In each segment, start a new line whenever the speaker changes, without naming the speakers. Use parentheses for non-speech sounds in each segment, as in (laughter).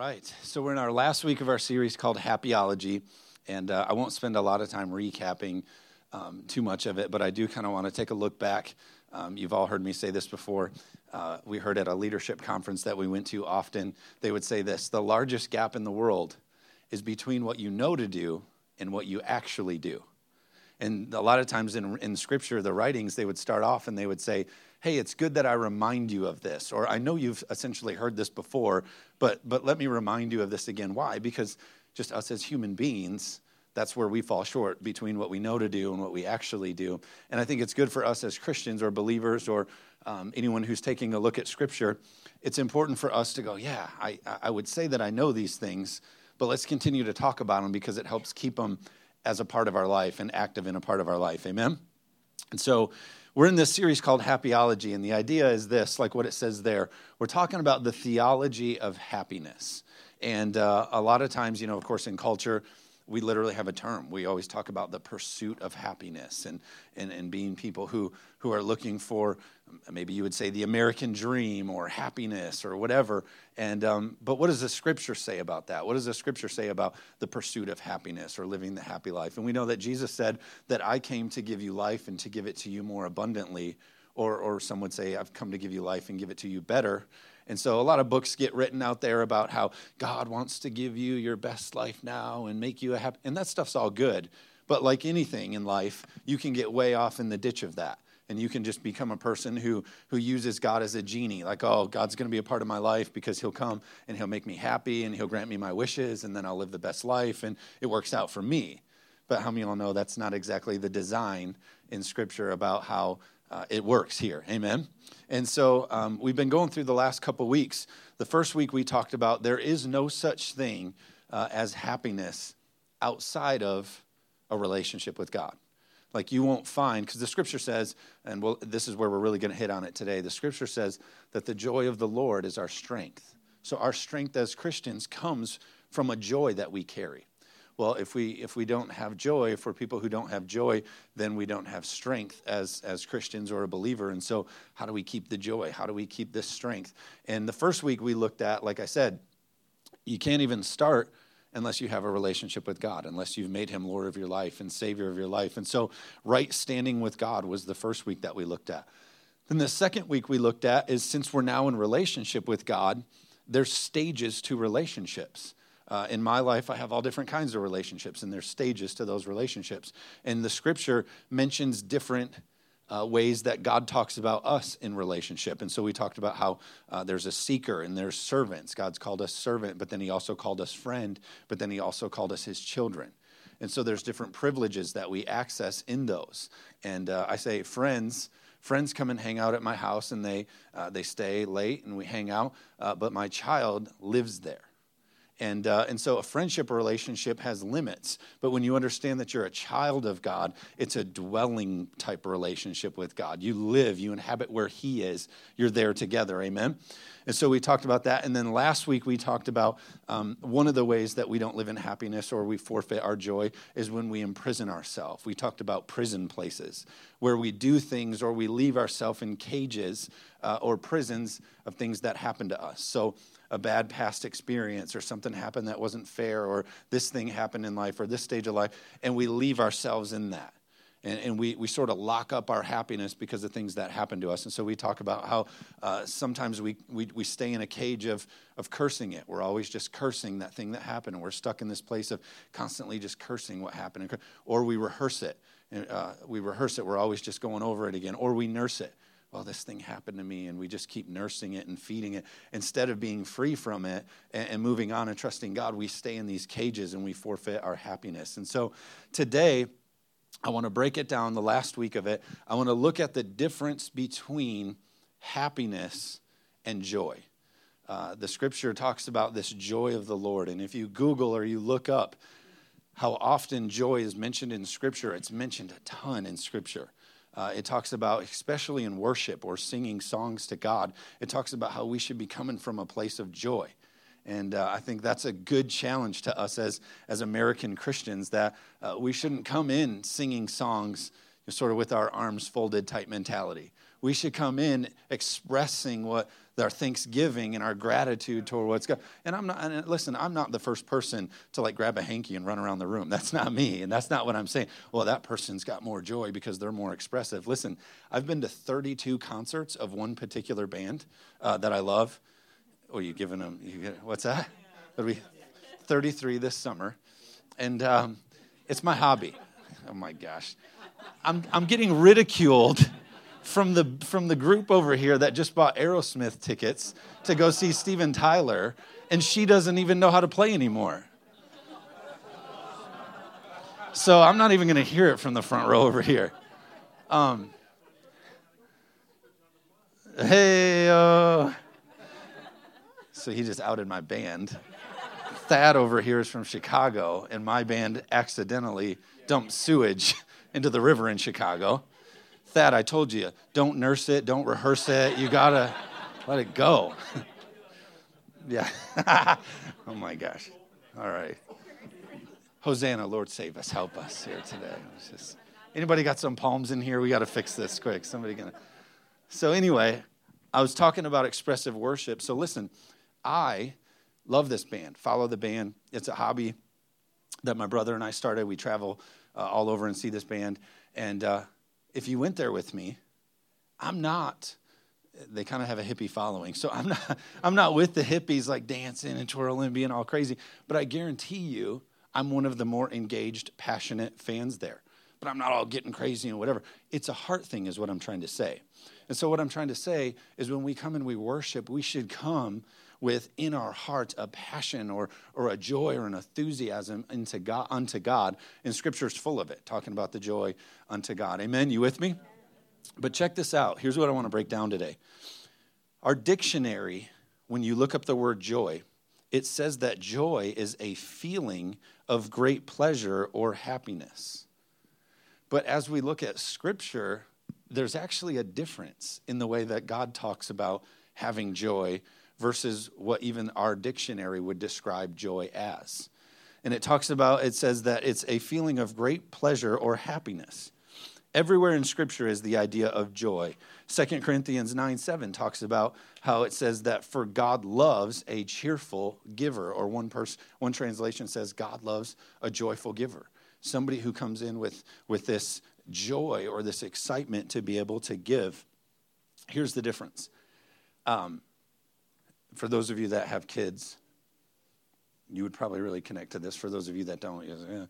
right. So we're in our last week of our series called Happyology, and uh, I won't spend a lot of time recapping um, too much of it, but I do kind of want to take a look back. Um, you've all heard me say this before. Uh, we heard at a leadership conference that we went to often, they would say this the largest gap in the world is between what you know to do and what you actually do. And a lot of times in, in scripture, the writings, they would start off and they would say, hey, it's good that I remind you of this. Or I know you've essentially heard this before, but, but let me remind you of this again. Why? Because just us as human beings, that's where we fall short between what we know to do and what we actually do. And I think it's good for us as Christians or believers or um, anyone who's taking a look at Scripture. It's important for us to go, yeah, I, I would say that I know these things, but let's continue to talk about them because it helps keep them as a part of our life and active in a part of our life. Amen? And so we're in this series called Happyology, and the idea is this like what it says there. We're talking about the theology of happiness. And uh, a lot of times, you know, of course, in culture, we literally have a term. We always talk about the pursuit of happiness and, and, and being people who, who are looking for, maybe you would say, the American dream or happiness or whatever. And, um, but what does the scripture say about that? What does the scripture say about the pursuit of happiness or living the happy life? And we know that Jesus said that I came to give you life and to give it to you more abundantly. Or, or some would say, I've come to give you life and give it to you better. And so a lot of books get written out there about how God wants to give you your best life now and make you a happy. And that stuff's all good. But like anything in life, you can get way off in the ditch of that. And you can just become a person who, who uses God as a genie. Like, oh, God's going to be a part of my life because he'll come and he'll make me happy and he'll grant me my wishes and then I'll live the best life and it works out for me. But how many of y'all know that's not exactly the design in Scripture about how uh, it works here. Amen. And so um, we've been going through the last couple weeks. The first week we talked about there is no such thing uh, as happiness outside of a relationship with God. Like you won't find, because the scripture says, and well, this is where we're really going to hit on it today. The scripture says that the joy of the Lord is our strength. So our strength as Christians comes from a joy that we carry well if we if we don't have joy if we're people who don't have joy then we don't have strength as as christians or a believer and so how do we keep the joy how do we keep this strength and the first week we looked at like i said you can't even start unless you have a relationship with god unless you've made him lord of your life and savior of your life. And so right standing with god was the first week that we looked at. Then the second week we looked at is since we're now in relationship with god there's stages to relationships. Uh, in my life, I have all different kinds of relationships, and there's stages to those relationships. And the scripture mentions different uh, ways that God talks about us in relationship. And so we talked about how uh, there's a seeker and there's servants. God's called us servant, but then He also called us friend, but then He also called us His children. And so there's different privileges that we access in those. And uh, I say, friends, friends come and hang out at my house and they, uh, they stay late and we hang out, uh, but my child lives there. And, uh, and so a friendship relationship has limits. But when you understand that you're a child of God, it's a dwelling type relationship with God. You live, you inhabit where He is. You're there together. Amen? And so we talked about that. And then last week we talked about um, one of the ways that we don't live in happiness or we forfeit our joy is when we imprison ourselves. We talked about prison places where we do things or we leave ourselves in cages uh, or prisons of things that happen to us. So a bad past experience or something happened that wasn't fair or this thing happened in life or this stage of life, and we leave ourselves in that. And, and, we, we sort of lock up our happiness because of things that happen to us. And so we talk about how uh, sometimes we, we, we stay in a cage of, of cursing it. We're always just cursing that thing that happened. And we're stuck in this place of constantly just cursing what happened. Or we rehearse it. And, uh, we rehearse it. We're always just going over it again. Or we nurse it well, this thing happened to me, and we just keep nursing it and feeding it. Instead of being free from it and, moving on and trusting God, we stay in these cages and we forfeit our happiness. And so today, I want to break it down the last week of it. I want to look at the difference between happiness and joy. Uh, the scripture talks about this joy of the Lord. And if you Google or you look up how often joy is mentioned in scripture, it's mentioned a ton in scripture. Uh, it talks about, especially in worship or singing songs to God, it talks about how we should be coming from a place of joy. And uh, I think that's a good challenge to us as, as American Christians that uh, we shouldn't come in singing songs sort of with our arms folded type mentality. We should come in expressing what our thanksgiving and our gratitude toward what's God. And I'm not, and listen, I'm not the first person to like grab a hanky and run around the room. That's not me. And that's not what I'm saying. Well, that person's got more joy because they're more expressive. Listen, I've been to 32 concerts of one particular band uh, that I love. Oh, you giving them, you get, what's that? What we, 33 this summer. And um, it's my hobby. Oh my gosh. I'm, I'm getting ridiculed from the, from the group over here that just bought Aerosmith tickets to go see Steven Tyler, and she doesn't even know how to play anymore. So I'm not even going to hear it from the front row over here. Um, hey, uh, so he just outed my band. Thad over here is from Chicago, and my band accidentally dumped sewage (laughs) into the river in Chicago. Thad, I told you, don't nurse it, don't rehearse it. You gotta let it go. (laughs) yeah. (laughs) oh my gosh. All right. Hosanna, Lord save us, help us here today. Just, anybody got some palms in here? We got to fix this quick. Somebody gonna. So anyway, I was talking about expressive worship. So listen, I love this band. Follow the band. It's a hobby that my brother and I started. We travel uh, all over and see this band, and uh, if you went there with me, I'm not. They kind of have a hippie following. So I'm not, (laughs) I'm not with the hippies like dancing and twirling, and being all crazy. But I guarantee you, I'm one of the more engaged, passionate fans there. But I'm not all getting crazy and whatever. It's a heart thing, is what I'm trying to say. And so, what I'm trying to say is when we come and we worship, we should come with in our hearts a passion or, or a joy or an enthusiasm into God, unto God. And Scripture is full of it, talking about the joy unto God. Amen? You with me? But check this out. Here's what I want to break down today. Our dictionary, when you look up the word joy, it says that joy is a feeling of great pleasure or happiness. But as we look at Scripture, there's actually a difference in the way that God talks about having joy versus what even our dictionary would describe joy as. And it talks about, it says that it's a feeling of great pleasure or happiness. Everywhere in Scripture is the idea of joy. 2 Corinthians 9 7 talks about how it says that for God loves a cheerful giver, or one, person, one translation says God loves a joyful giver. Somebody who comes in with, with this joy or this excitement to be able to give. Here's the difference. Um, for those of you that have kids, you would probably really connect to this. For those of you that don't, eh,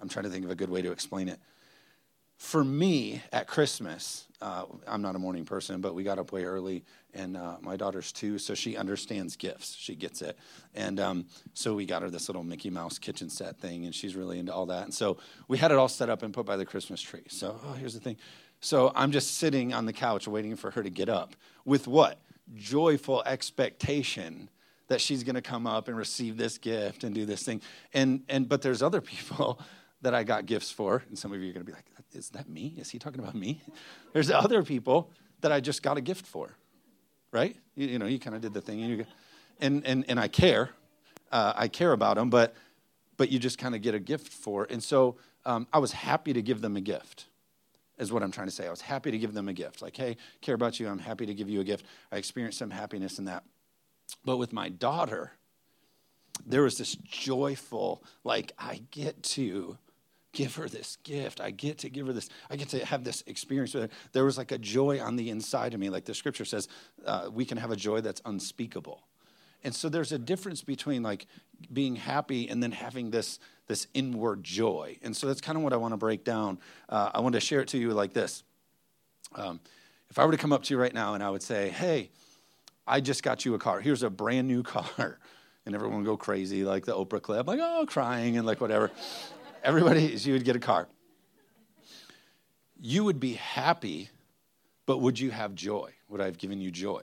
I'm trying to think of a good way to explain it. For me, at Christmas, uh, I'm not a morning person, but we got up way early, and uh, my daughter's two, so she understands gifts. She gets it. And um, so we got her this little Mickey Mouse kitchen set thing, and she's really into all that. And so we had it all set up and put by the Christmas tree. So, oh, here's the thing. So I'm just sitting on the couch waiting for her to get up with what? Joyful expectation that she's going to come up and receive this gift and do this thing. And, and but there's other people (laughs) that I got gifts for, and some of you are going to be like, "Is that me? Is he talking about me?" (laughs) There's other people that I just got a gift for, right? You, you know, you kind of did the thing, and you, and and and I care, uh, I care about them, but but you just kind of get a gift for, and so um, I was happy to give them a gift is what I'm trying to say. I was happy to give them a gift. Like, hey, care about you. I'm happy to give you a gift. I experienced some happiness in that. But with my daughter, there was this joyful, like, I get to give her this gift. I get to give her this. I get to have this experience with her. There was like a joy on the inside of me. Like the scripture says, uh, we can have a joy that's unspeakable. And so there's a difference between like being happy and then having this this inward joy. And so that's kind of what I want to break down. Uh, I want to share it to you like this. Um, if I were to come up to you right now and I would say, "Hey, I just got you a car. Here's a brand new (laughs) car," and everyone would go crazy like the Oprah clip, like oh, crying and like whatever. Everybody, (laughs) you would get a car. You would be happy, but would you have joy? Would I have given you joy?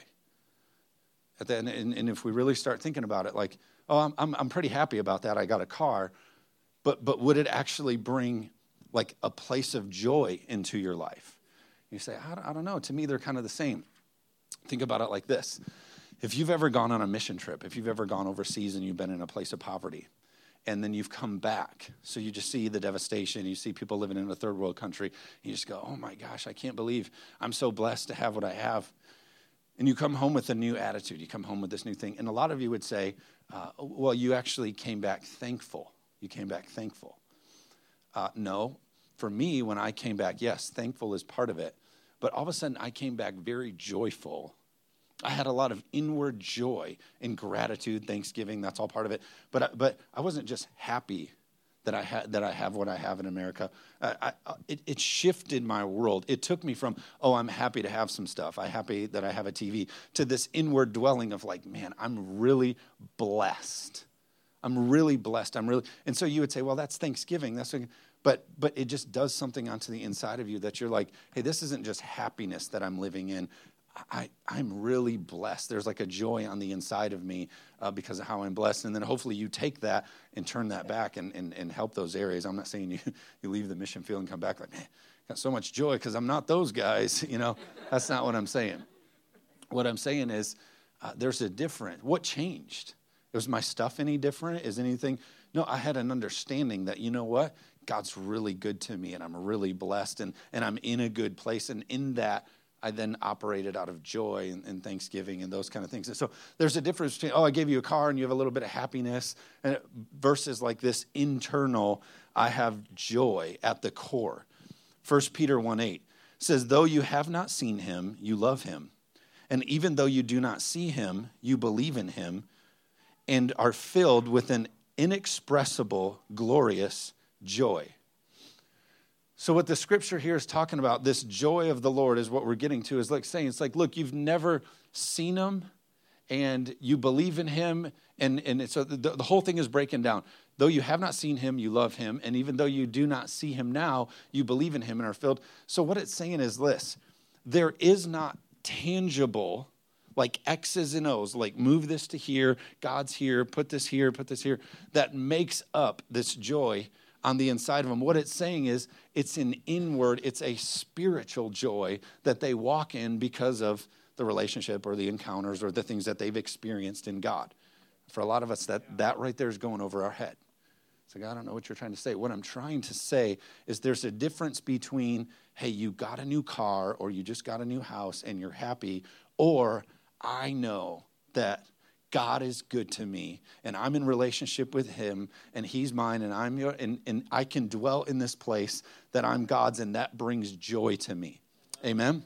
At the, and, and if we really start thinking about it, like, oh, I'm, I'm, I'm pretty happy about that. I got a car. But, but would it actually bring like a place of joy into your life? You say, I don't know. To me, they're kind of the same. Think about it like this. If you've ever gone on a mission trip, if you've ever gone overseas and you've been in a place of poverty, and then you've come back. So you just see the devastation. You see people living in a third world country. you just go, oh my gosh, I can't believe I'm so blessed to have what I have. And you come home with a new attitude. You come home with this new thing. And a lot of you would say, uh, well, you actually came back thankful. You came back thankful. Uh, no, for me, when I came back, yes, thankful is part of it. But all of a sudden, I came back very joyful I had a lot of inward joy and gratitude, thanksgiving. That's all part of it. But but I wasn't just happy that I had that I have what I have in America. I, I, it, it shifted my world. It took me from oh I'm happy to have some stuff. I'm happy that I have a TV to this inward dwelling of like man I'm really blessed. I'm really blessed. I'm really and so you would say well that's Thanksgiving. That's but but it just does something onto the inside of you that you're like hey this isn't just happiness that I'm living in. I, I'm really blessed. There's like a joy on the inside of me uh, because of how I'm blessed. And then hopefully you take that and turn that back and, and, and help those areas. I'm not saying you, (laughs) you leave the mission field and come back like, man, got so much joy because I'm not those guys. (laughs) You know, that's not what I'm saying. What I'm saying is uh, there's a different, what changed? Was my stuff any different? Is anything? No, I had an understanding that, you know what? God's really good to me and I'm really blessed and, and I'm in a good place. And in that, I then operated out of joy and, and, thanksgiving and those kind of things. And so there's a difference between, oh, I gave you a car and you have a little bit of happiness, and versus like this internal, I have joy at the core. 1 Peter 1 8 says, Though you have not seen him, you love him. And even though you do not see him, you believe in him and are filled with an inexpressible, glorious joy. So, what the scripture here is talking about, this joy of the Lord, is what we're getting to, is like saying, it's like, look, you've never seen him and you believe in him. And, and so the, the whole thing is breaking down. Though you have not seen him, you love him. And even though you do not see him now, you believe in him and are filled. So, what it's saying is this there is not tangible like X's and O's, like move this to here, God's here, put this here, put this here, that makes up this joy on the inside of them. What it's saying is it's an inward, it's a spiritual joy that they walk in because of the relationship or the encounters or the things that they've experienced in God. For a lot of us, that, that right there is going over our head. It's like, I don't know what you're trying to say. What I'm trying to say is there's a difference between, hey, you got a new car or you just got a new house and you're happy, or I know that God is good to me and I'm in relationship with him and he's mine and I'm your and, and I can dwell in this place that I'm God's and that brings joy to me. Amen.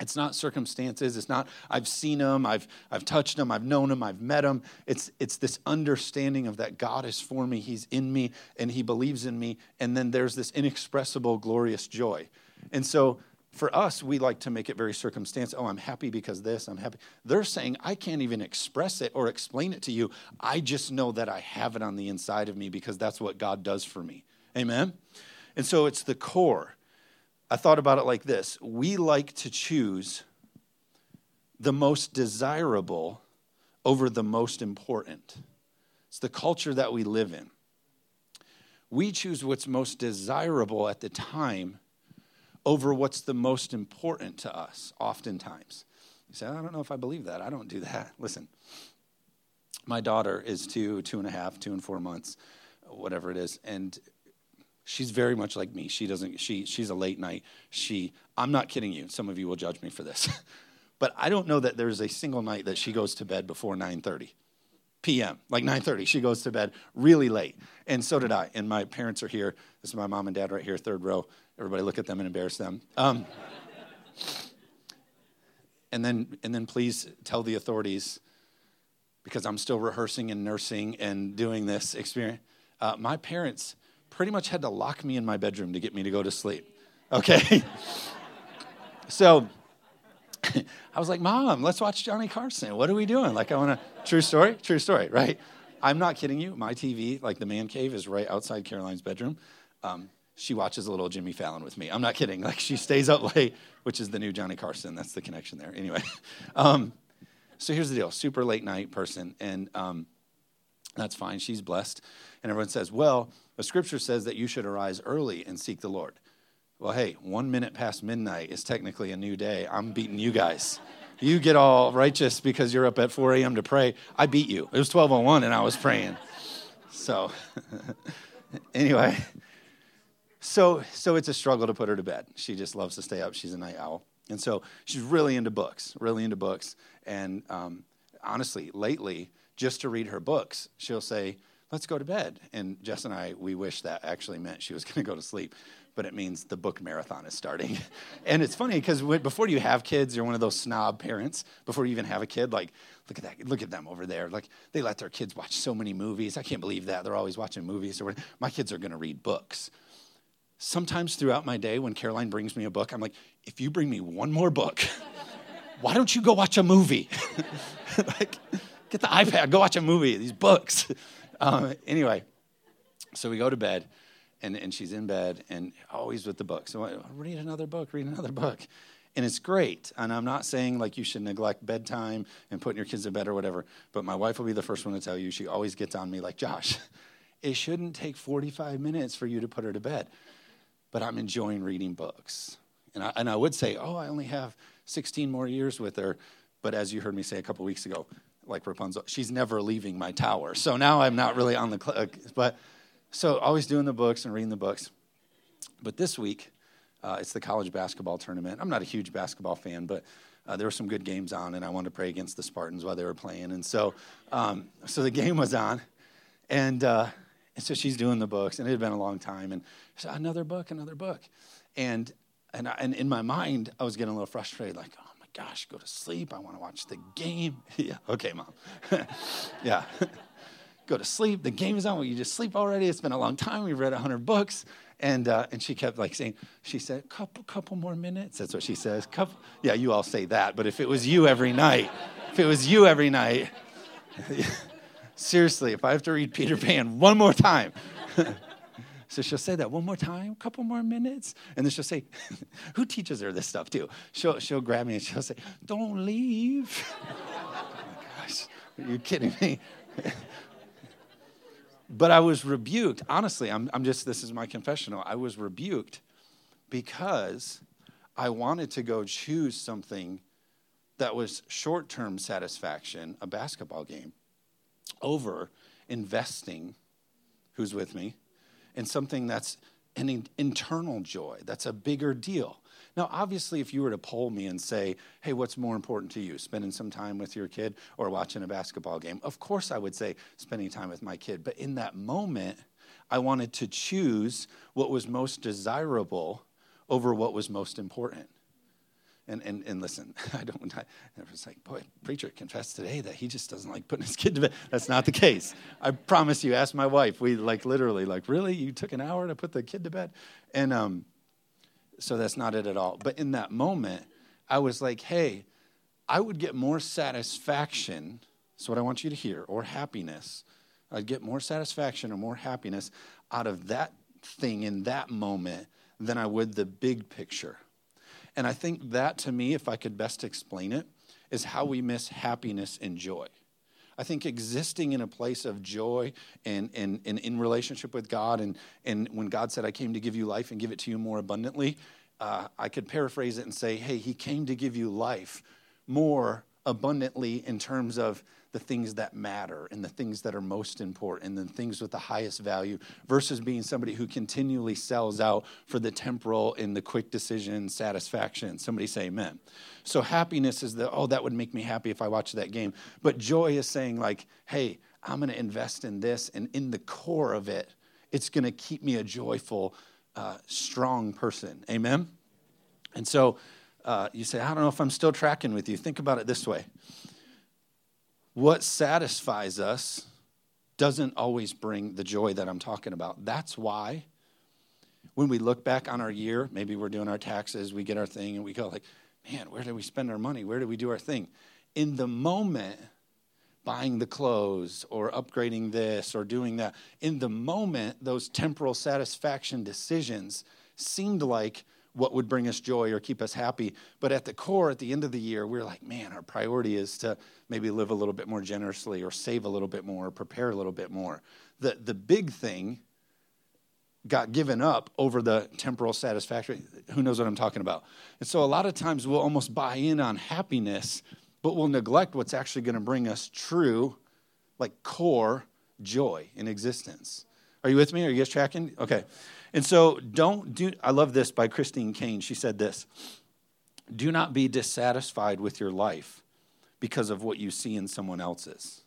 It's not circumstances. It's not I've seen him, I've I've touched him, I've known him, I've met him. It's it's this understanding of that God is for me, he's in me and he believes in me and then there's this inexpressible glorious joy. And so for us, we like to make it very circumstantial. Oh, I'm happy because this, I'm happy. They're saying, I can't even express it or explain it to you. I just know that I have it on the inside of me because that's what God does for me. Amen? And so it's the core. I thought about it like this we like to choose the most desirable over the most important. It's the culture that we live in. We choose what's most desirable at the time over what's the most important to us, oftentimes. You say, I don't know if I believe that. I don't do that. (laughs) Listen, my daughter is two, two and a half, two and four months, whatever it is. And she's very much like me. She doesn't, she, she's a late night. She, I'm not kidding you. Some of you will judge me for this. (laughs) but I don't know that there's a single night that she goes to bed before 930 p.m. like 9:30. She goes to bed really late, and so did I. And my parents are here. This is my mom and dad right here, third row. Everybody look at them and embarrass them. Um, and then, and then please tell the authorities, because I'm still rehearsing and nursing and doing this experience. Uh, my parents pretty much had to lock me in my bedroom to get me to go to sleep. Okay? (laughs) so (laughs) I was like, Mom, let's watch Johnny Carson. What are we doing? Like, I want to, true story? True story, right? I'm not kidding you. My TV, like the man cave, is right outside Caroline's bedroom. Um, she watches a little Jimmy Fallon with me. I'm not kidding. Like she stays up late, which is the new Johnny Carson. That's the connection there. Anyway, (laughs) um, so here's the deal: super late night person, and um, that's fine. She's blessed, and everyone says, "Well, the Scripture says that you should arise early and seek the Lord." Well, hey, one minute past midnight is technically a new day. I'm beating you guys. You get all righteous because you're up at 4 a.m. to pray. I beat you. It was 12:01, and I was praying. So, (laughs) anyway, so so it's a struggle to put her to bed. She just loves to stay up. She's a night owl, and so she's really into books, really into books. And um, honestly, lately, just to read her books, she'll say, "Let's go to bed." And Jess and I, we wish that actually meant she was (laughs) going to go to sleep but it means the book marathon is starting. (laughs) and it's funny because before you have kids, you're one of those snob parents. Before you even have a kid, like, look at that, look at them over there. Like, they let their kids watch so many movies. I can't believe that. They're always watching movies. Or my kids are going to read books. Sometimes throughout my day, when Caroline brings me a book, I'm like, if you bring me one more book, (laughs) why don't you go watch a movie? like, get the iPad, go watch a movie, these books. Um, anyway, so we go to bed and, and she's in bed and always with the book. So I, read another book, read another book. And it's great. And I'm not saying like you should neglect bedtime and putting your kids to bed or whatever, but my wife will be the first one to tell you. She always gets on me like, Josh, (laughs) it shouldn't take 45 minutes for you to put her to bed. But I'm enjoying reading books. And I, and I would say, oh, I only have 16 more years with her. But as you heard me say a couple weeks ago, like Rapunzel, she's never leaving my tower. So now I'm not really on the, cl- but so always doing the books and reading the books. But this week, uh, it's the college basketball tournament. I'm not a huge basketball fan, but uh, there were some good games on, and I wanted to pray against the Spartans while they were playing. And so, um, so the game was on, and, uh, and so she's doing the books, and it had been a long time, and said, another book, another book, and and, I, and in my mind, I was getting a little frustrated, like, oh gosh, go to sleep. I want to watch the game. (laughs) yeah, okay, mom. (laughs) yeah (laughs) go to sleep. The game is on. Will you just sleep already? It's been a long time. We've read 100 books. And, uh, and she kept like saying, she said, couple, couple more minutes. That's what she says. Couple. Yeah, you all say that. But if it was you every night, if it was you every night, seriously, if I have to read Peter Pan one more time, so she'll say that one more time, a couple more minutes. And then she'll say, (laughs) Who teaches her this stuff too? She'll, she'll grab me and she'll say, Don't leave. (laughs) oh my gosh, are you kidding me? (laughs) But I was rebuked. Honestly, I'm, I'm just, this is my confessional. I was rebuked because I wanted to go choose something that was short term satisfaction, a basketball game, over investing, who's with me, in something that's an internal joy, that's a bigger deal. Now, obviously, if you were to poll me and say, hey, what's more important to you, spending some time with your kid or watching a basketball game? Of course, I would say spending time with my kid. But in that moment, I wanted to choose what was most desirable over what was most important. And, and, and listen, (laughs) I don't, I, was like, boy, preacher confessed today that he just doesn't like putting his kid to bed. That's not the case. I promise you, ask my wife. We like literally, like, really? You took an hour to put the kid to bed? And, um, so that's not it at all. But in that moment, I was like, hey, I would get more satisfaction. That's what I want you to hear, or happiness. I'd get more satisfaction or more happiness out of that thing in that moment than I would the big picture. And I think that to me, if I could best explain it, is how we miss happiness and joy. I think existing in a place of joy and, and, and in relationship with God, and, and when God said, I came to give you life and give it to you more abundantly, uh, I could paraphrase it and say, hey, He came to give you life more abundantly in terms of the things that matter and the things that are most important and the things with the highest value versus being somebody who continually sells out for the temporal and the quick decision satisfaction. Somebody say amen. So happiness is the, oh, that would make me happy if I watched that game. But joy is saying, like, hey, I'm going to invest in this, and in the core of it, it's going to keep me a joyful, uh, strong person. Amen? And so uh, you say, I don't know if I'm still tracking with you. Think about it this way what satisfies us doesn't always bring the joy that I'm talking about. That's why when we look back on our year, maybe we're doing our taxes, we get our thing, and we go like, man, where did we spend our money? Where did we do our thing? In the moment, buying the clothes or upgrading this or doing that, in the moment, those temporal satisfaction decisions seemed like what would bring us joy or keep us happy. But at the core, at the end of the year, we're like, man, our priority is to maybe live a little bit more generously or save a little bit more or prepare a little bit more. The, the big thing got given up over the temporal satisfaction. Who knows what I'm talking about? And so a lot of times we'll almost buy in on happiness, but we'll neglect what's actually going to bring us true, like core joy in existence. Are you with me? Are you guys tracking? Okay. And so don't do, I love this by Christine Kane. She said this Do not be dissatisfied with your life because of what you see in someone else's.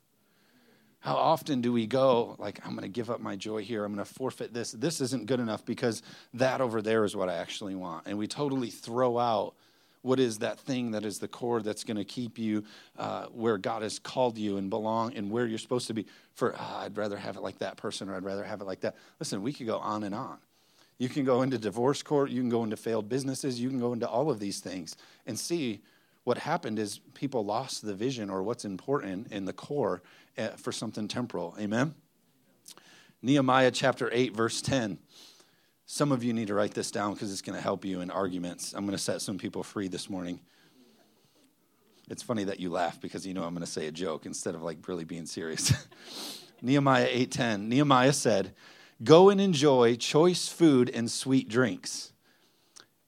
How often do we go, like, I'm going to give up my joy here, I'm going to forfeit this. This isn't good enough because that over there is what I actually want. And we totally throw out what is that thing that is the core that's going to keep you uh, where God has called you and belong and where you're supposed to be. For, oh, I'd rather have it like that person or I'd rather have it like that. Listen, we could go on and on. You can go into divorce court, you can go into failed businesses, you can go into all of these things and see what happened is people lost the vision or what's important in the core eh, for something temporal. Amen? Nehemiah chapter 8, verse 10. Some of you need to write this down because it's going to help you in arguments. I'm going to set some people free this morning. It's funny that you laugh because you know I'm going to say a joke instead of like really being serious. (laughs) Nehemiah 8:10. Nehemiah said, Go and enjoy choice food and sweet drinks,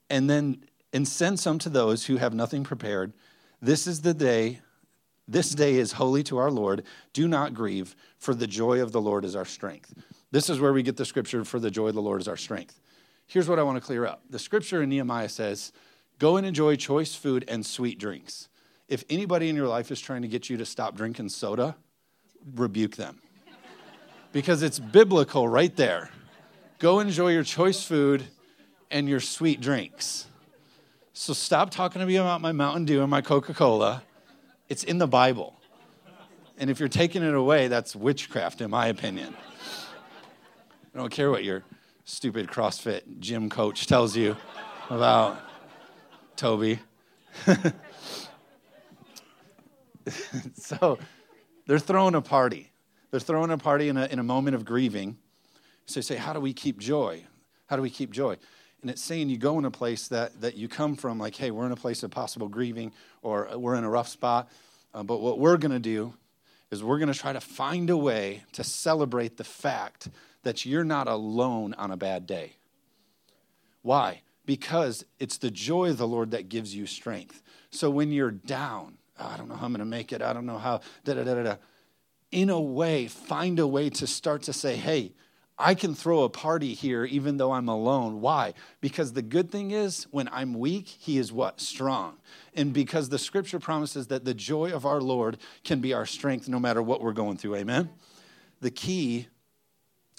and then and send some to those who have nothing prepared. This is the day, this day is holy to our Lord. Do not grieve, for the joy of the Lord is our strength. This is where we get the scripture, for the joy of the Lord is our strength. Here's what I want to clear up. The scripture in Nehemiah says, Go and enjoy choice food and sweet drinks. If anybody in your life is trying to get you to stop drinking soda, rebuke them because it's biblical right there. Go enjoy your choice food and your sweet drinks. So stop talking to me about my Mountain Dew and my Coca Cola. It's in the Bible. And if you're taking it away, that's witchcraft, in my opinion. I don't care what your stupid CrossFit gym coach tells you about Toby. (laughs) so they're throwing a party. They're throwing a party in a, in a moment of grieving. So say, How do we keep joy? How do we keep joy? And it's saying you go in a place that, that you come from, like, hey, we're in a place of possible grieving or we're in a rough spot. Uh, but what we're going to do is we're going to try to find a way to celebrate the fact that you're not alone on a bad day. Why? Because it's the joy of the Lord that gives you strength. So when you're down, oh, I don't know how I'm going to make it, I don't know how, da da da da in a way, find a way to start to say, hey, I can throw a party here even though I'm alone. Why? Because the good thing is, when I'm weak, He is what? Strong. And because the scripture promises that the joy of our Lord can be our strength no matter what we're going through. Amen? The key,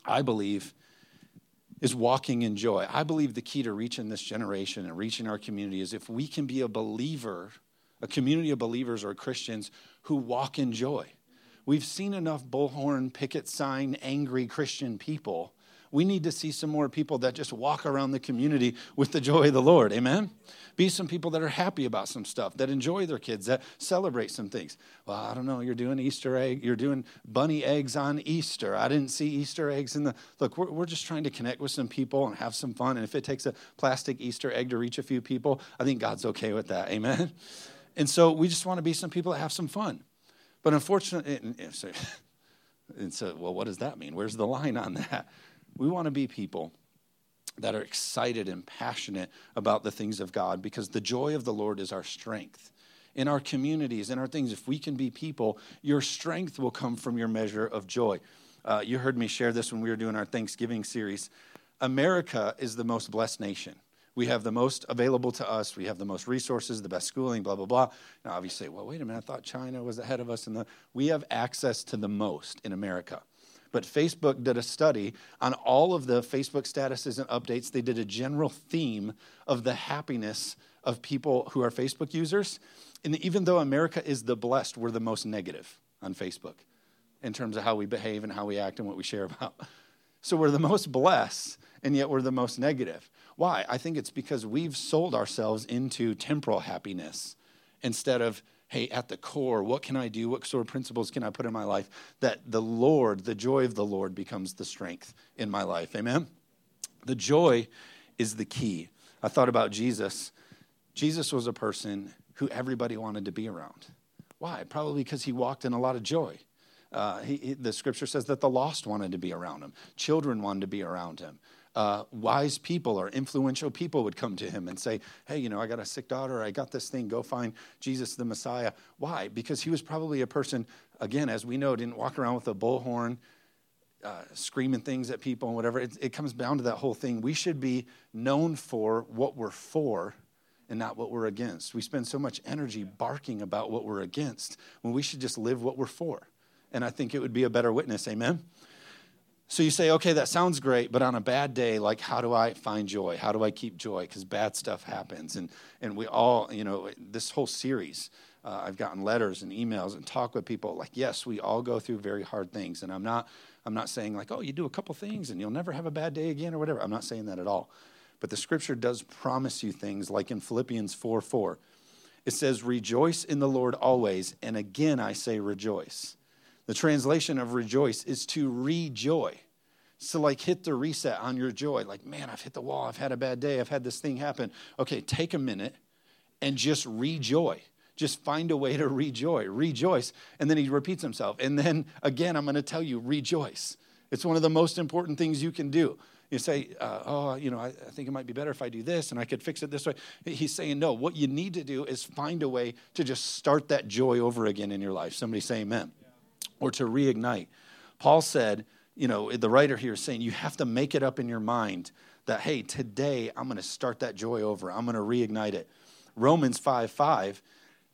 I believe, is walking in joy. I believe the key to reaching this generation and reaching our community is if we can be a believer, a community of believers or Christians who walk in joy. We've seen enough bullhorn, picket sign, angry Christian people. We need to see some more people that just walk around the community with the joy of the Lord. Amen? Be some people that are happy about some stuff, that enjoy their kids, that celebrate some things. Well, I don't know, you're doing Easter egg, you're doing bunny eggs on Easter. I didn't see Easter eggs in the. Look, we're, we're just trying to connect with some people and have some fun. And if it takes a plastic Easter egg to reach a few people, I think God's okay with that. Amen? And so we just want to be some people that have some fun. But unfortunately, (laughs) and so, well, what does that mean? Where's the line on that? We want to be people that are excited and passionate about the things of God because the joy of the Lord is our strength. In our communities, in our things, if we can be people, your strength will come from your measure of joy. Uh, you heard me share this when we were doing our Thanksgiving series. America is the most blessed nation. We have the most available to us. We have the most resources, the best schooling, blah, blah, blah. Now, obviously, well, wait a minute, I thought China was ahead of us. In the, we have access to the most in America. But Facebook did a study on all of the Facebook statuses and updates. They did a general theme of the happiness of people who are Facebook users. And even though America is the blessed, we're the most negative on Facebook in terms of how we behave and how we act and what we share about. So we're the most blessed, and yet we're the most negative. Why? I think it's because we've sold ourselves into temporal happiness instead of, hey, at the core, what can I do? What sort of principles can I put in my life that the Lord, the joy of the Lord, becomes the strength in my life? Amen? The joy is the key. I thought about Jesus. Jesus was a person who everybody wanted to be around. Why? Probably because he walked in a lot of joy. Uh, he, he, the scripture says that the lost wanted to be around him, children wanted to be around him uh, wise people or influential people would come to him and say, Hey, you know, I got a sick daughter. I got this thing. Go find Jesus the Messiah. Why? Because he was probably a person, again, as we know, didn't walk around with a bullhorn, uh, screaming things at people and whatever. It, it comes down to that whole thing. We should be known for what we're for and not what we're against. We spend so much energy barking about what we're against when we should just live what we're for. And I think it would be a better witness. Amen? So you say, okay, that sounds great, but on a bad day, like, how do I find joy? How do I keep joy? Because bad stuff happens. And, and we all, you know, this whole series, uh, I've gotten letters and emails and talk with people like, yes, we all go through very hard things. And I'm not, I'm not saying like, oh, you do a couple things and you'll never have a bad day again or whatever. I'm not saying that at all. But the scripture does promise you things like in Philippians 4 4. It says, Rejoice in the Lord always. And again, I say rejoice. The translation of rejoice is to rejoy. So, like, hit the reset on your joy. Like, man, I've hit the wall. I've had a bad day. I've had this thing happen. Okay, take a minute and just rejoy. Just find a way to rejoy. Rejoice. And then he repeats himself. And then again, I'm going to tell you, rejoice. It's one of the most important things you can do. You say, uh, oh, you know, I, I, think it might be better if I do this and I could fix it this way. He's saying, no, what you need to do is find a way to just start that joy over again in your life. Somebody say amen. Yeah. Or to reignite. Paul said, you know, the writer here is saying you have to make it up in your mind that, hey, today I'm going to start that joy over. I'm going to reignite it. Romans 5 5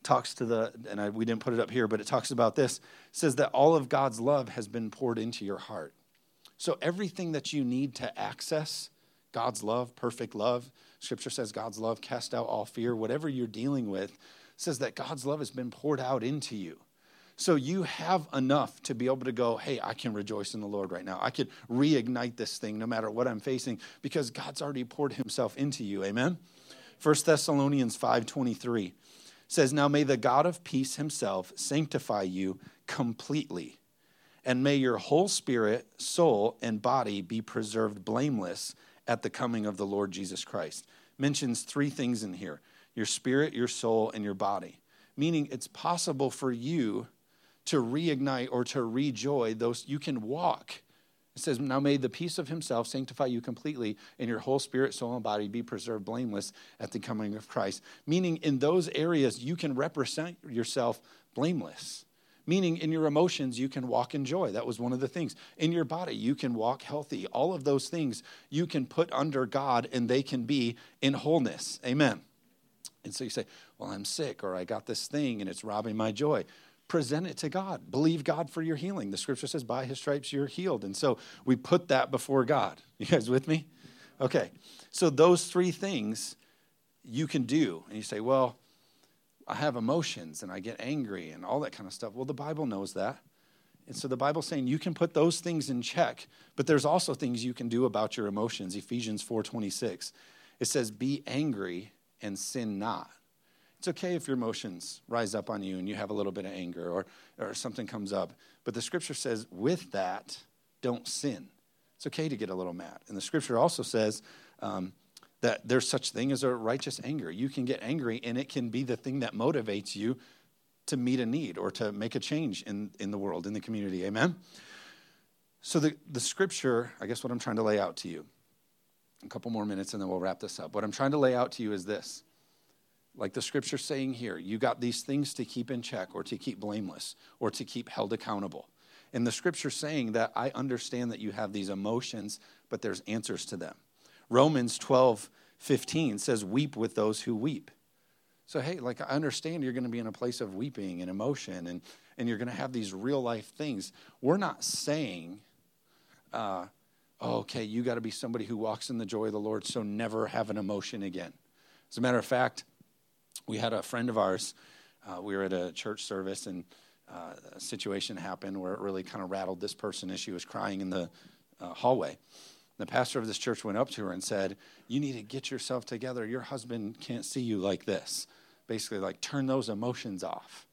talks to the, and I, we didn't put it up here, but it talks about this, says that all of God's love has been poured into your heart. So everything that you need to access God's love, perfect love, scripture says God's love cast out all fear, whatever you're dealing with, says that God's love has been poured out into you. So you have enough to be able to go, hey, I can rejoice in the Lord right now. I can reignite this thing no matter what I'm facing because God's already poured himself into you. Amen. 1 Thessalonians 5:23 says, "Now may the God of peace himself sanctify you completely." and may your whole spirit, soul, and body be preserved blameless at the coming of the Lord Jesus Christ. Mentions three things in here your spirit, your soul, and your body. Meaning it's possible for you to reignite or to rejoy those you can walk. It says, Now may the peace of himself sanctify you completely, and your whole spirit, soul, and body be preserved blameless at the coming of Christ. Meaning, in those areas, you can represent yourself blameless. Meaning, in your emotions, you can walk in joy. That was one of the things. In your body, you can walk healthy. All of those things you can put under God and they can be in wholeness. Amen. And so you say, Well, I'm sick or I got this thing and it's robbing my joy. Present it to God. Believe God for your healing. The scripture says, By his stripes you're healed. And so we put that before God. (laughs) You guys with me? Okay. So those three things you can do. And you say, Well, I have emotions and I get angry and all that kind of stuff. Well, the Bible knows that. And so the Bible's saying you can put those things in check, but there's also things you can do about your emotions. Ephesians 4:26. It says be angry and sin not. It's okay if your emotions rise up on you and you have a little bit of anger or, or something comes up. But the scripture says, with that, don't sin. It's okay to get a little mad. And the scripture also says, um, that there's such thing as a righteous anger. You can get angry and it can be the thing that motivates you to meet a need or to make a change in, in the world, in the community. Amen? So the, the scripture, I guess what I'm trying to lay out to you, a couple more minutes and then we'll wrap this up. What I'm trying to lay out to you is this. Like the scripture saying here, you got these things to keep in check or to keep blameless or to keep held accountable. And the scripture saying that I understand that you have these emotions, but there's answers to them. Romans 12, 15 says, Weep with those who weep. So, hey, like I understand you're going to be in a place of weeping and emotion and, and you're going to have these real life things. We're not saying, uh, oh, okay, you got to be somebody who walks in the joy of the Lord, so never have an emotion again. As a matter of fact, we had a friend of ours, uh, we were at a church service and uh, a situation happened where it really kind of rattled this person as she was crying in the uh, hallway. The pastor of this church went up to her and said, You need to get yourself together. Your husband can't see you like this. Basically, like, turn those emotions off.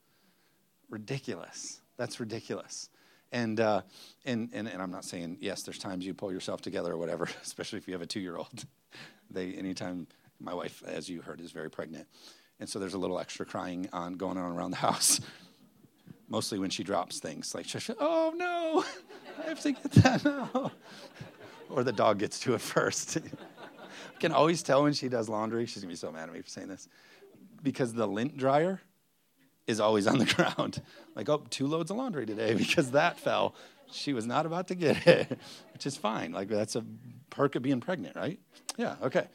Ridiculous. That's ridiculous. And, uh, and, and, and I'm not saying, yes, there's times you pull yourself together or whatever, (laughs) especially if you have a two year old. They, anytime, my wife, as you heard, is very pregnant. And so there's a little extra crying on going on around the house. (laughs) Mostly when she drops things, like, oh no, I have to get that now (laughs) or the dog gets to it first. (laughs) I can always tell when she does laundry. She's gonna be so mad at me for saying this. Because the lint dryer is always on the ground. Like, oh, two loads of laundry today because that fell. she was not about to get it, which is fine. Like that's a perk of being pregnant, right? Yeah, okay.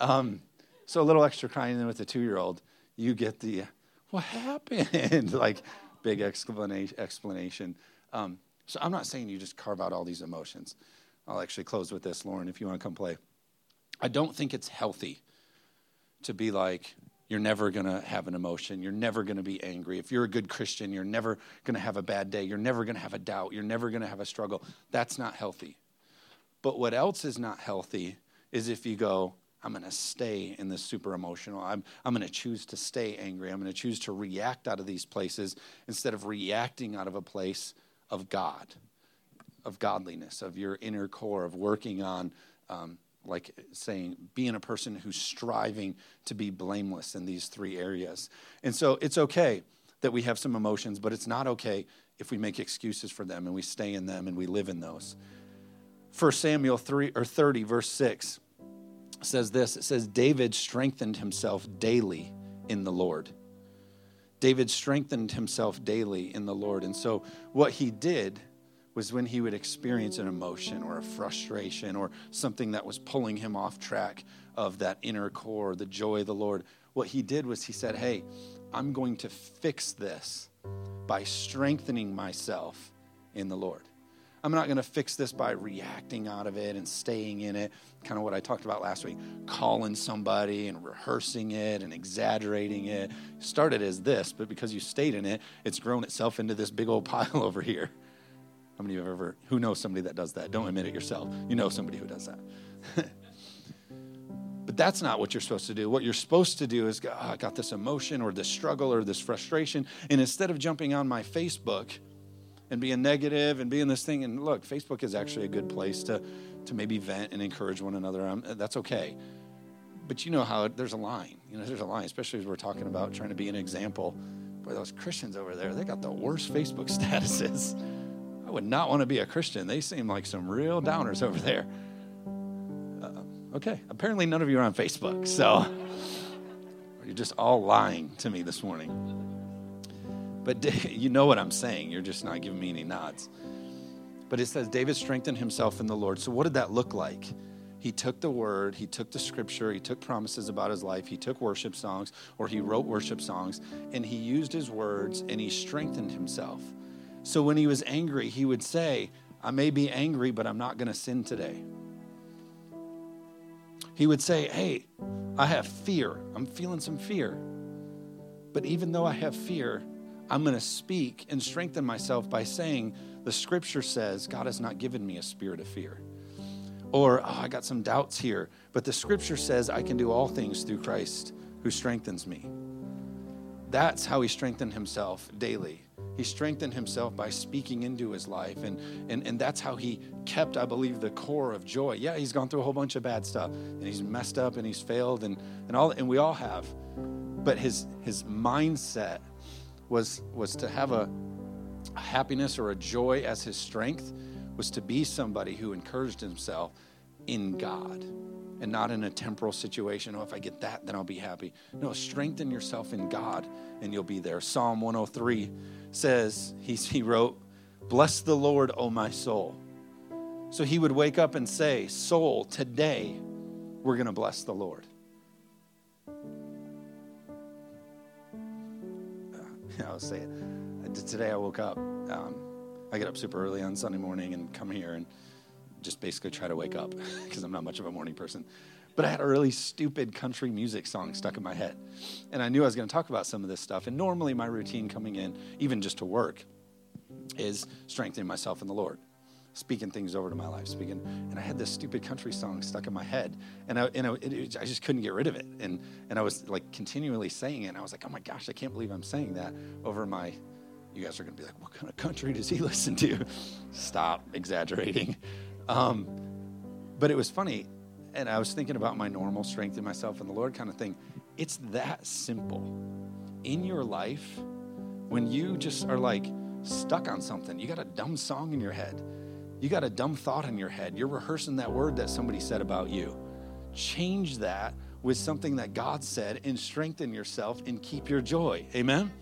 Um, so a little extra crying with a two year old, you get the, what happened? (laughs) like big explanation. explanation. Um, so I'm not saying you just carve out all these emotions. I'll actually close with this, Lauren, if you want to come play. I don't think it's healthy to be like, you're never going to have an emotion. You're never going to be angry. If you're a good Christian, you're never going to have a bad day. You're never going to have a doubt. You're never going to have a struggle. That's not healthy. But what else is not healthy is if you go, I'm going to stay in this super emotional. I'm, I'm going to choose to stay angry. I'm going to choose to react out of these places instead of reacting out of a place of God, of godliness, of your inner core, of working on um, like saying being a person who's striving to be blameless in these three areas. And so it's okay that we have some emotions, but it's not okay if we make excuses for them and we stay in them and we live in those. 1 Samuel 3 or 30 verse 6 says this. It says David strengthened himself daily in the Lord. David strengthened himself daily in the Lord. And so what he did was when he would experience an emotion or a frustration or something that was pulling him off track of that inner core, the joy of the Lord. What he did was he said, Hey, I'm going to fix this by strengthening myself in the Lord. I'm not going to fix this by reacting out of it and staying in it. Kind of what I talked about last week calling somebody and rehearsing it and exaggerating it. Started as this, but because you stayed in it, it's grown itself into this big old (laughs) pile over here. How many of you ever, who knows somebody that does that? Don't admit it yourself. You know somebody who does that. (laughs) but that's not what you're supposed to do. What you're supposed to do is, oh, I got this emotion or this struggle or this frustration. And instead of jumping on my Facebook and being negative and being this thing, and look, Facebook is actually a good place to, to maybe vent and encourage one another. Um, that's okay. But you know how there's a line. You know, there's a line, especially as we're talking about trying to be an example. Boy, those Christians over there, they got the worst Facebook (laughs) statuses. I would not want to be a Christian. They seem like some real downers over there. Uh, okay, apparently none of you are on Facebook, so (laughs) you're just all lying to me this morning. But (laughs) you know what I'm saying. You're just not giving me any nods. But it says David strengthened himself in the Lord. So, what did that look like? He took the word, he took the scripture, he took promises about his life, he took worship songs, or he wrote worship songs, and he used his words and he strengthened himself. So when he was angry, he would say, I may be angry, but I'm not going to sin today. He would say, Hey, I have fear. I'm feeling some fear. But even though I have fear, I'm going to speak and strengthen myself by saying, The scripture says God has not given me a spirit of fear. Or, oh, I got some doubts here, but the scripture says I can do all things through Christ who strengthens me. That's how he strengthened himself daily he strengthened himself by speaking into his life. And, and, and that's how he kept, I believe, the core of joy. Yeah, he's gone through a whole bunch of bad stuff and he's messed up and he's failed and, and all and we all have. But his his mindset was was to have a, happiness or a joy as his strength, was to be somebody who encouraged himself in God and not in a temporal situation. Oh, if I get that, then I'll be happy. No, strengthen yourself in God and you'll be there. Psalm 103 says, he, he wrote, Bless the Lord, O my soul. So he would wake up and say, Soul, today we're going to bless the Lord. I'll say it. Today I woke up. Um, I get up super early on Sunday morning and come here and just basically try to wake up (laughs) because I'm not much of a morning person. But I had a really stupid country music song stuck in my head. And I knew I was going to talk about some of this stuff. And normally, my routine coming in, even just to work, is strengthening myself in the Lord, speaking things over to my life, speaking. And I had this stupid country song stuck in my head. And I, and I, it, I just couldn't get rid of it. And, and I was like continually saying it. And I was like, oh my gosh, I can't believe I'm saying that over my you guys are going to be like, what kind of country does he (laughs) listen to? Stop exaggerating. Um, but it was funny and I was thinking about my normal strength in myself and the Lord kind of thing. It's that simple. In your life, when you just are like stuck on something, you got a dumb song in your head, you got a dumb thought in your head, you're rehearsing that word that somebody said about you. Change that with something that God said and strengthen yourself and keep your joy. Amen?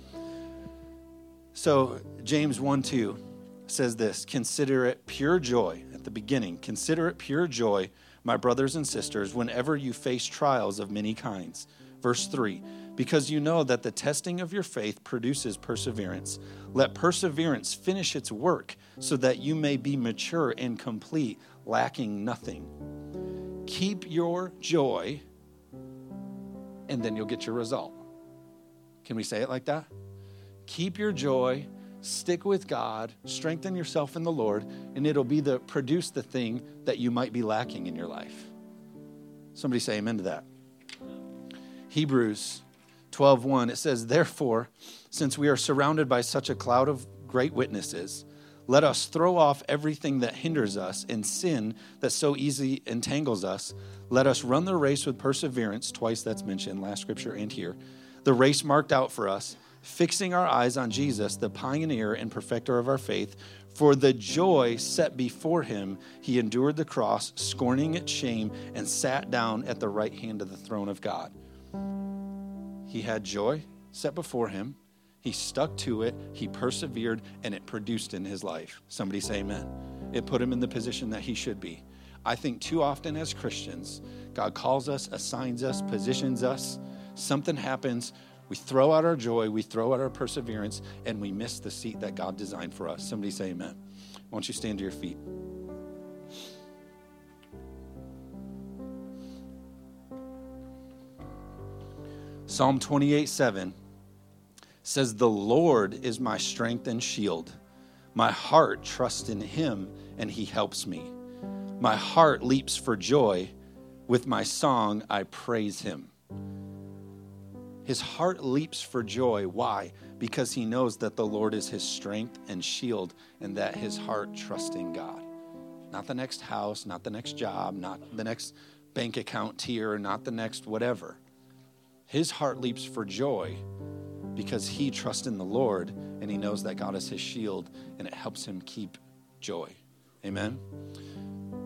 So, James 1 2 says this Consider it pure joy at the beginning. Consider it pure joy, my brothers and sisters, whenever you face trials of many kinds. Verse 3 Because you know that the testing of your faith produces perseverance. Let perseverance finish its work so that you may be mature and complete, lacking nothing. Keep your joy, and then you'll get your result. Can we say it like that? Keep your joy stick with God, strengthen yourself in the Lord, and it'll be the produce the thing that you might be lacking in your life. Somebody say amen to that. Hebrews 12:1 it says therefore since we are surrounded by such a cloud of great witnesses let us throw off everything that hinders us and sin that so easily entangles us let us run the race with perseverance twice that's mentioned last scripture and here the race marked out for us fixing our eyes on Jesus, the pioneer and perfecter of our faith. For the joy set before him, he endured the cross, scorning its shame, and sat down at the right hand of the throne of God. He had joy set before him. He stuck to it, he persevered, and it produced in his life. Somebody say amen. It put him in the position that he should be. I think too often as Christians, God calls us, assigns us, positions us. Something happens, we throw out our joy, we throw out our perseverance, and we miss the seat that God designed for us. Somebody say amen. Why don't you stand to your feet? Psalm 28 7 says, The Lord is my strength and shield. My heart trusts in him, and he helps me. My heart leaps for joy. With my song, I praise him. His heart leaps for joy. Why? Because he knows that the Lord is his strength and shield, and that his heart trusts in God. Not the next house, not the next job, not the next bank account tier, not the next whatever. His heart leaps for joy because he trusts in the Lord and he knows that God is his shield and it helps him keep joy. Amen.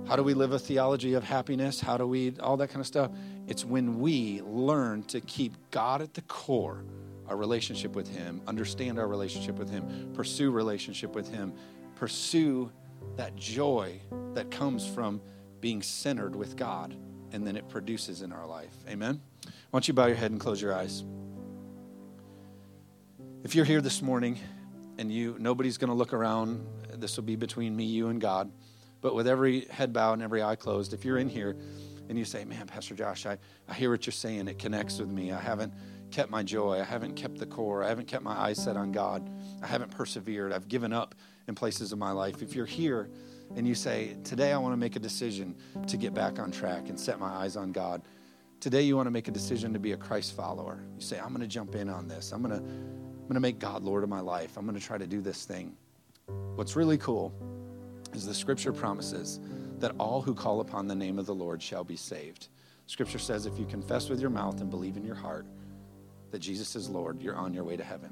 How do we live a theology of happiness? How do we, all that kind of stuff? It's when we learn to keep God at the core, our relationship with Him, understand our relationship with Him, pursue relationship with Him, pursue that joy that comes from being centered with God, and then it produces in our life. Amen? Why don't you bow your head and close your eyes? If you're here this morning and you nobody's going to look around, this will be between me, you, and God. But with every head bowed and every eye closed, if you're in here and you say, Man, Pastor Josh, I, I hear what you're saying. It connects with me. I haven't kept my joy. I haven't kept the core. I haven't kept my eyes set on God. I haven't persevered. I've given up in places of my life. If you're here and you say, Today I want to make a decision to get back on track and set my eyes on God. Today you want to make a decision to be a Christ follower. You say, I'm going to jump in on this. I'm going to, I'm going to make God Lord of my life. I'm going to try to do this thing. What's really cool is the scripture promises that all who call upon the name of the Lord shall be saved. Scripture says if you confess with your mouth and believe in your heart that Jesus is Lord, you're on your way to heaven.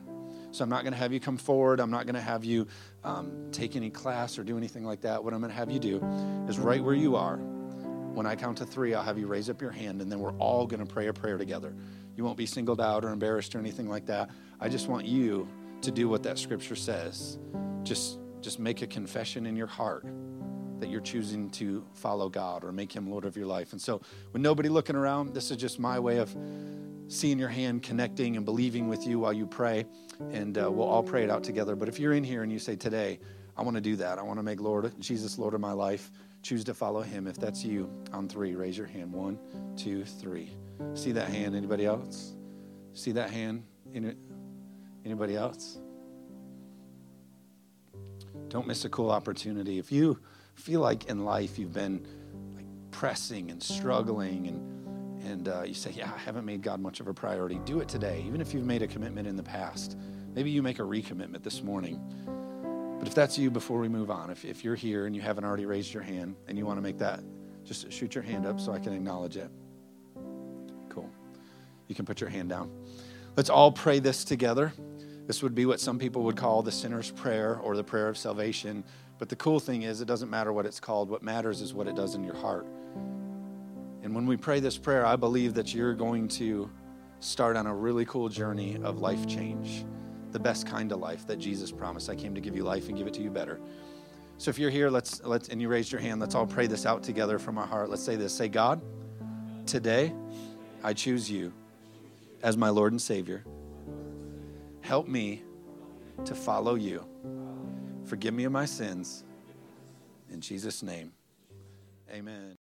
So I'm not going to have you come forward. I'm not going to have you um, take any class or do anything like that. What I'm going to have you do is right where you are. When I count to three, I'll have you raise up your hand, and then we're all going to pray a prayer together. You won't be singled out or embarrassed or anything like that. I just want you to do what that scripture says. Just, just make a confession in your heart that you're choosing to follow God or make Him Lord of your life. And so, with nobody looking around, this is just my way of seeing your hand, connecting, and believing with you while you pray. And uh, we'll all pray it out together. But if you're in here and you say, Today, I want to do that, I want to make Lord Jesus Lord of my life, choose to follow Him. If that's you, on three, raise your hand. One, two, three. See that hand? Anybody else? See that hand? Anybody else? Don't miss a cool opportunity. If you feel like in life you've been like pressing and struggling and and uh, you say, yeah, I haven't made God much of a priority, do it today. Even if you've made a commitment in the past, maybe you make a recommitment this morning. But if that's you, before we move on, if, if you're here and you haven't already raised your hand and you want to make that, just shoot your hand up so I can acknowledge it. Cool. You can put your hand down. Let's all pray this together. This would be what some people would call the sinner's prayer or the prayer of salvation. But the cool thing is, it doesn't matter what it's called. What matters is what it does in your heart. And when we pray this prayer, I believe that you're going to start on a really cool journey of life change. The best kind of life that Jesus promised. I came to give you life and give it to you better. So if you're here, let's let's and you raised your hand, let's all pray this out together from our heart. Let's say this. Say, God, today I choose you as my Lord and Savior. Help me to follow you. Forgive me of my sins. In Jesus' name. Amen.